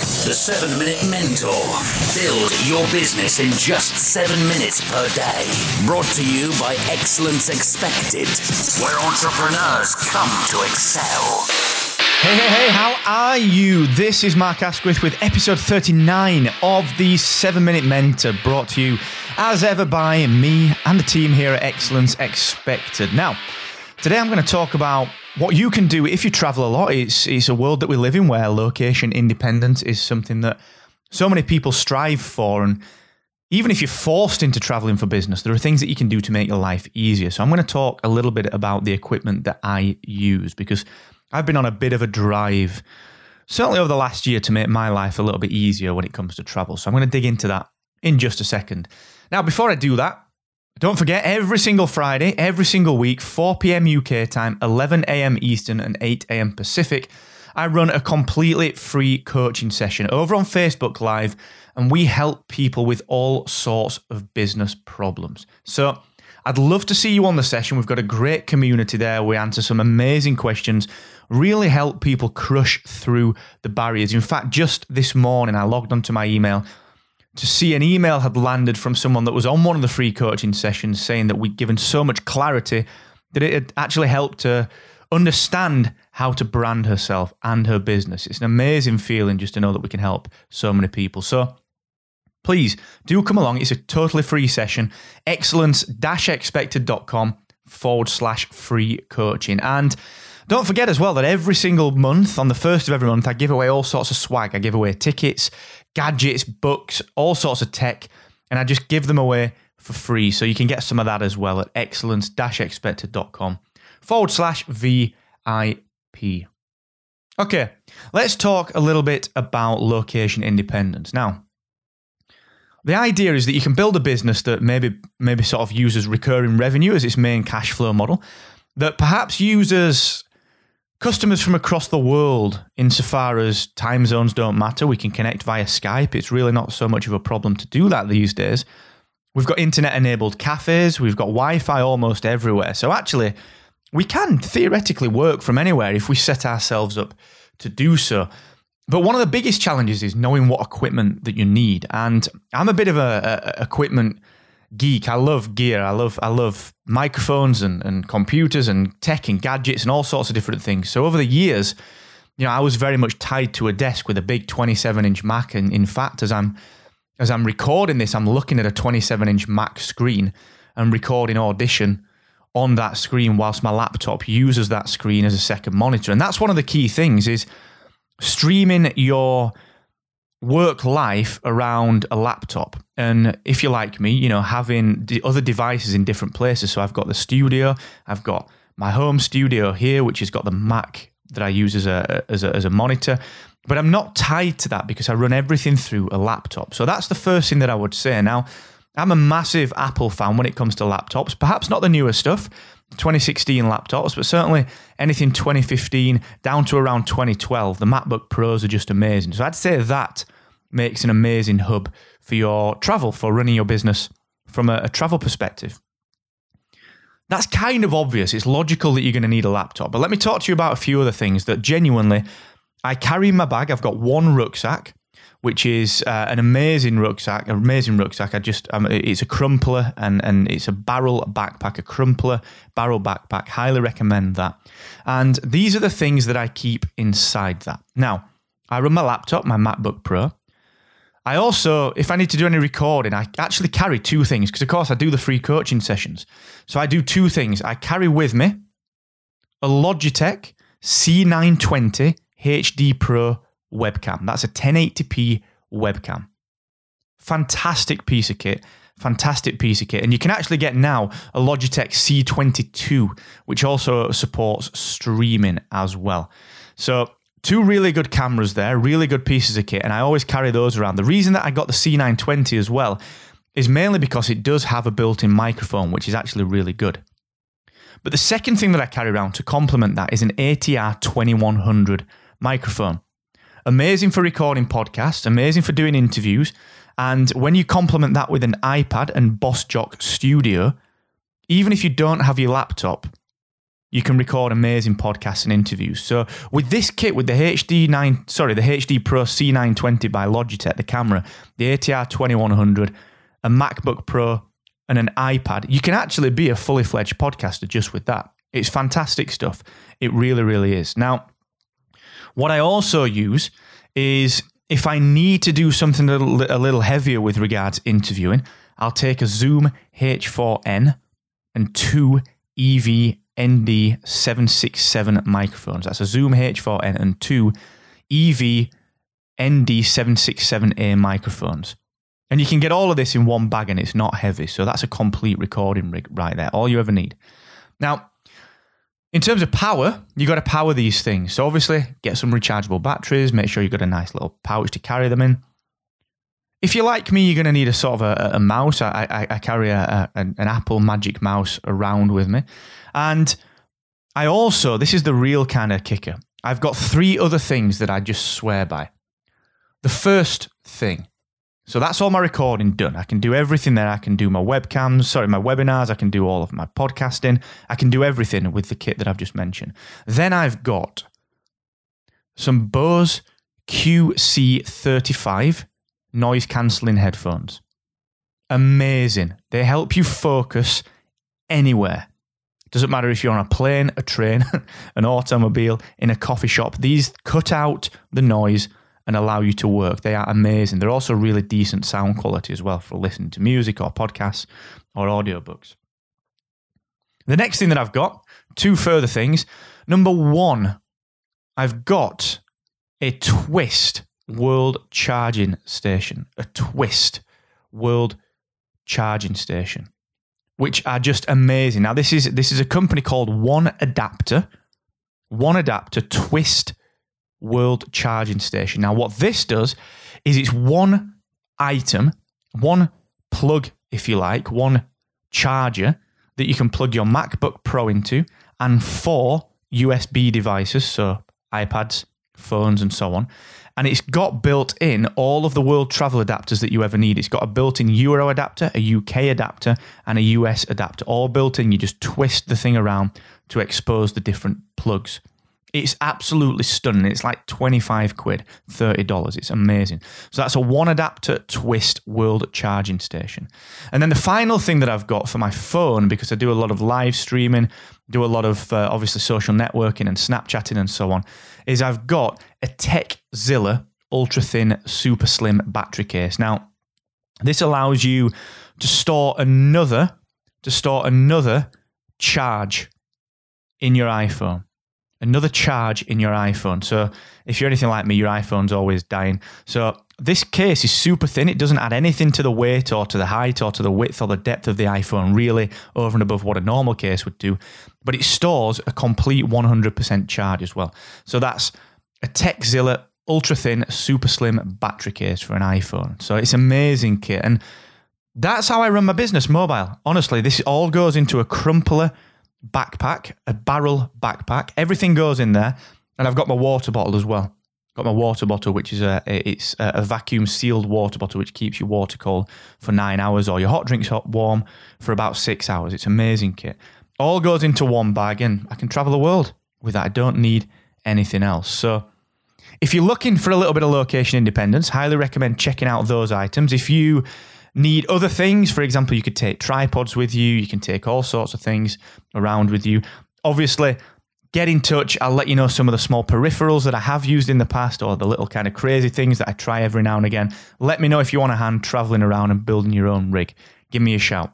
The 7 Minute Mentor. Build your business in just 7 minutes per day. Brought to you by Excellence Expected, where entrepreneurs come to excel. Hey, hey, hey, how are you? This is Mark Asquith with episode 39 of the 7 Minute Mentor, brought to you as ever by me and the team here at Excellence Expected. Now, today I'm going to talk about what you can do if you travel a lot. It's, it's a world that we live in where location independence is something that so many people strive for. And even if you're forced into traveling for business, there are things that you can do to make your life easier. So I'm going to talk a little bit about the equipment that I use because I've been on a bit of a drive, certainly over the last year, to make my life a little bit easier when it comes to travel. So I'm going to dig into that in just a second. Now, before I do that, don't forget, every single Friday, every single week, 4 p.m. UK time, 11 a.m. Eastern, and 8 a.m. Pacific, I run a completely free coaching session over on Facebook Live, and we help people with all sorts of business problems. So, I'd love to see you on the session. We've got a great community there. We answer some amazing questions, really help people crush through the barriers. In fact, just this morning, I logged onto my email to see an email had landed from someone that was on one of the free coaching sessions saying that we'd given so much clarity that it had actually helped her understand how to brand herself and her business. It's an amazing feeling just to know that we can help so many people. So please do come along. It's a totally free session. Excellence expected.com forward slash free coaching. And don't forget as well that every single month, on the first of every month, I give away all sorts of swag. I give away tickets, gadgets, books, all sorts of tech, and I just give them away for free. So you can get some of that as well at excellence expected.com forward slash VIP. Okay, let's talk a little bit about location independence. Now, the idea is that you can build a business that maybe maybe sort of uses recurring revenue as its main cash flow model, that perhaps uses customers from across the world insofar as time zones don't matter. We can connect via Skype. It's really not so much of a problem to do that these days. We've got internet enabled cafes, we've got Wi Fi almost everywhere. So actually, we can theoretically work from anywhere if we set ourselves up to do so. But one of the biggest challenges is knowing what equipment that you need. And I'm a bit of a, a equipment geek. I love gear. I love I love microphones and, and computers and tech and gadgets and all sorts of different things. So over the years, you know, I was very much tied to a desk with a big 27 inch Mac. And in fact, as I'm as I'm recording this, I'm looking at a 27 inch Mac screen and recording audition on that screen whilst my laptop uses that screen as a second monitor. And that's one of the key things is streaming your work life around a laptop. And if you're like me, you know, having the other devices in different places. So I've got the studio, I've got my home studio here, which has got the Mac that I use as a, as a, as a monitor. But I'm not tied to that because I run everything through a laptop. So that's the first thing that I would say. Now, I'm a massive Apple fan when it comes to laptops, perhaps not the newer stuff, 2016 laptops, but certainly anything 2015 down to around 2012. The MacBook Pros are just amazing. So I'd say that makes an amazing hub for your travel, for running your business from a, a travel perspective. That's kind of obvious. It's logical that you're going to need a laptop. But let me talk to you about a few other things that genuinely I carry in my bag. I've got one rucksack which is uh, an amazing rucksack. An amazing rucksack. I just, um, it's a crumpler and and it's a barrel backpack, a crumpler barrel backpack. Highly recommend that. And these are the things that I keep inside that. Now, I run my laptop, my MacBook Pro. I also, if I need to do any recording, I actually carry two things because, of course, I do the free coaching sessions. So I do two things. I carry with me a Logitech C920 HD Pro webcam. That's a 1080p webcam. Fantastic piece of kit. Fantastic piece of kit. And you can actually get now a Logitech C22, which also supports streaming as well. So, two really good cameras there, really good pieces of kit. And I always carry those around. The reason that I got the C920 as well is mainly because it does have a built in microphone, which is actually really good. But the second thing that I carry around to complement that is an ATR 2100 microphone. Amazing for recording podcasts, amazing for doing interviews. And when you complement that with an iPad and BossJock Studio, even if you don't have your laptop, you can record amazing podcasts and interviews. So with this kit, with the HD 9, sorry, the HD Pro C920 by Logitech, the camera, the ATR 2100, a MacBook Pro, and an iPad, you can actually be a fully fledged podcaster just with that. It's fantastic stuff. It really, really is. Now, what I also use is if I need to do something a little, a little heavier with regards to interviewing, I'll take a Zoom H4n and two EV ND767 microphones. That's a Zoom H4n and two EV ND767A microphones. And you can get all of this in one bag and it's not heavy. So that's a complete recording rig right there. All you ever need. Now, in terms of power, you've got to power these things. So obviously, get some rechargeable batteries. Make sure you've got a nice little pouch to carry them in. If you're like me, you're going to need a sort of a, a mouse. I, I, I carry a, a, an Apple Magic Mouse around with me. And I also, this is the real kind of kicker. I've got three other things that I just swear by. The first thing, so that's all my recording done. I can do everything there. I can do my webcams, sorry, my webinars. I can do all of my podcasting. I can do everything with the kit that I've just mentioned. Then I've got some Bose QC35 noise cancelling headphones. Amazing. They help you focus anywhere. Doesn't matter if you're on a plane, a train, an automobile, in a coffee shop. These cut out the noise and allow you to work. They are amazing. They're also really decent sound quality as well for listening to music or podcasts or audiobooks. The next thing that I've got, two further things. Number one, I've got a Twist World Charging Station. A Twist World Charging Station which are just amazing. Now, this is this is a company called One Adapter, One Adapter Twist World Charging Station. Now, what this does is it's one item, one plug, if you like, one charger that you can plug your MacBook Pro into, and four USB devices, so iPads, phones, and so on and it's got built in all of the world travel adapters that you ever need. It's got a built in Euro adapter, a UK adapter, and a US adapter, all built in. You just twist the thing around to expose the different plugs. It's absolutely stunning. It's like 25 quid, $30. It's amazing. So that's a one adapter twist world charging station. And then the final thing that I've got for my phone, because I do a lot of live streaming, do a lot of uh, obviously social networking and Snapchatting and so on, is I've got a TechZilla ultra thin, super slim battery case. Now, this allows you to store another to store another charge in your iPhone another charge in your iPhone. So if you're anything like me, your iPhone's always dying. So this case is super thin. It doesn't add anything to the weight or to the height or to the width or the depth of the iPhone, really, over and above what a normal case would do. But it stores a complete 100% charge as well. So that's a TechZilla ultra thin, super slim battery case for an iPhone. So it's amazing kit. And that's how I run my business mobile. Honestly, this all goes into a crumpler backpack, a barrel backpack. Everything goes in there, and I've got my water bottle as well. Got my water bottle, which is a it's a vacuum sealed water bottle, which keeps your water cold for nine hours, or your hot drinks hot warm for about six hours. It's amazing kit. All goes into one bag, and I can travel the world with that. I don't need anything else. So. If you're looking for a little bit of location independence, highly recommend checking out those items. If you need other things. For example, you could take tripods with you, you can take all sorts of things around with you. Obviously, get in touch. I'll let you know some of the small peripherals that I have used in the past or the little kind of crazy things that I try every now and again. Let me know if you want a hand traveling around and building your own rig. Give me a shout.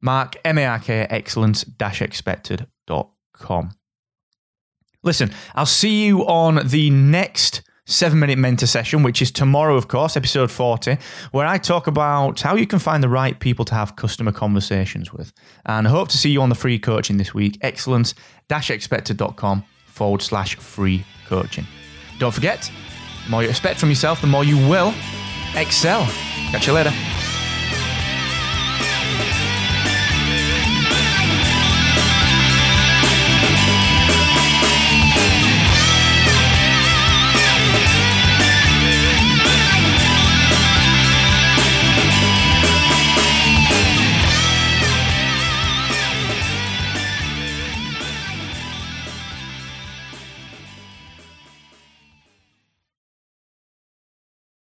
Mark, M A R K, excellence expected.com. Listen, I'll see you on the next seven minute mentor session, which is tomorrow, of course, episode 40, where I talk about how you can find the right people to have customer conversations with. And I hope to see you on the free coaching this week. Excellence expected.com forward slash free coaching. Don't forget, the more you expect from yourself, the more you will excel. Catch you later.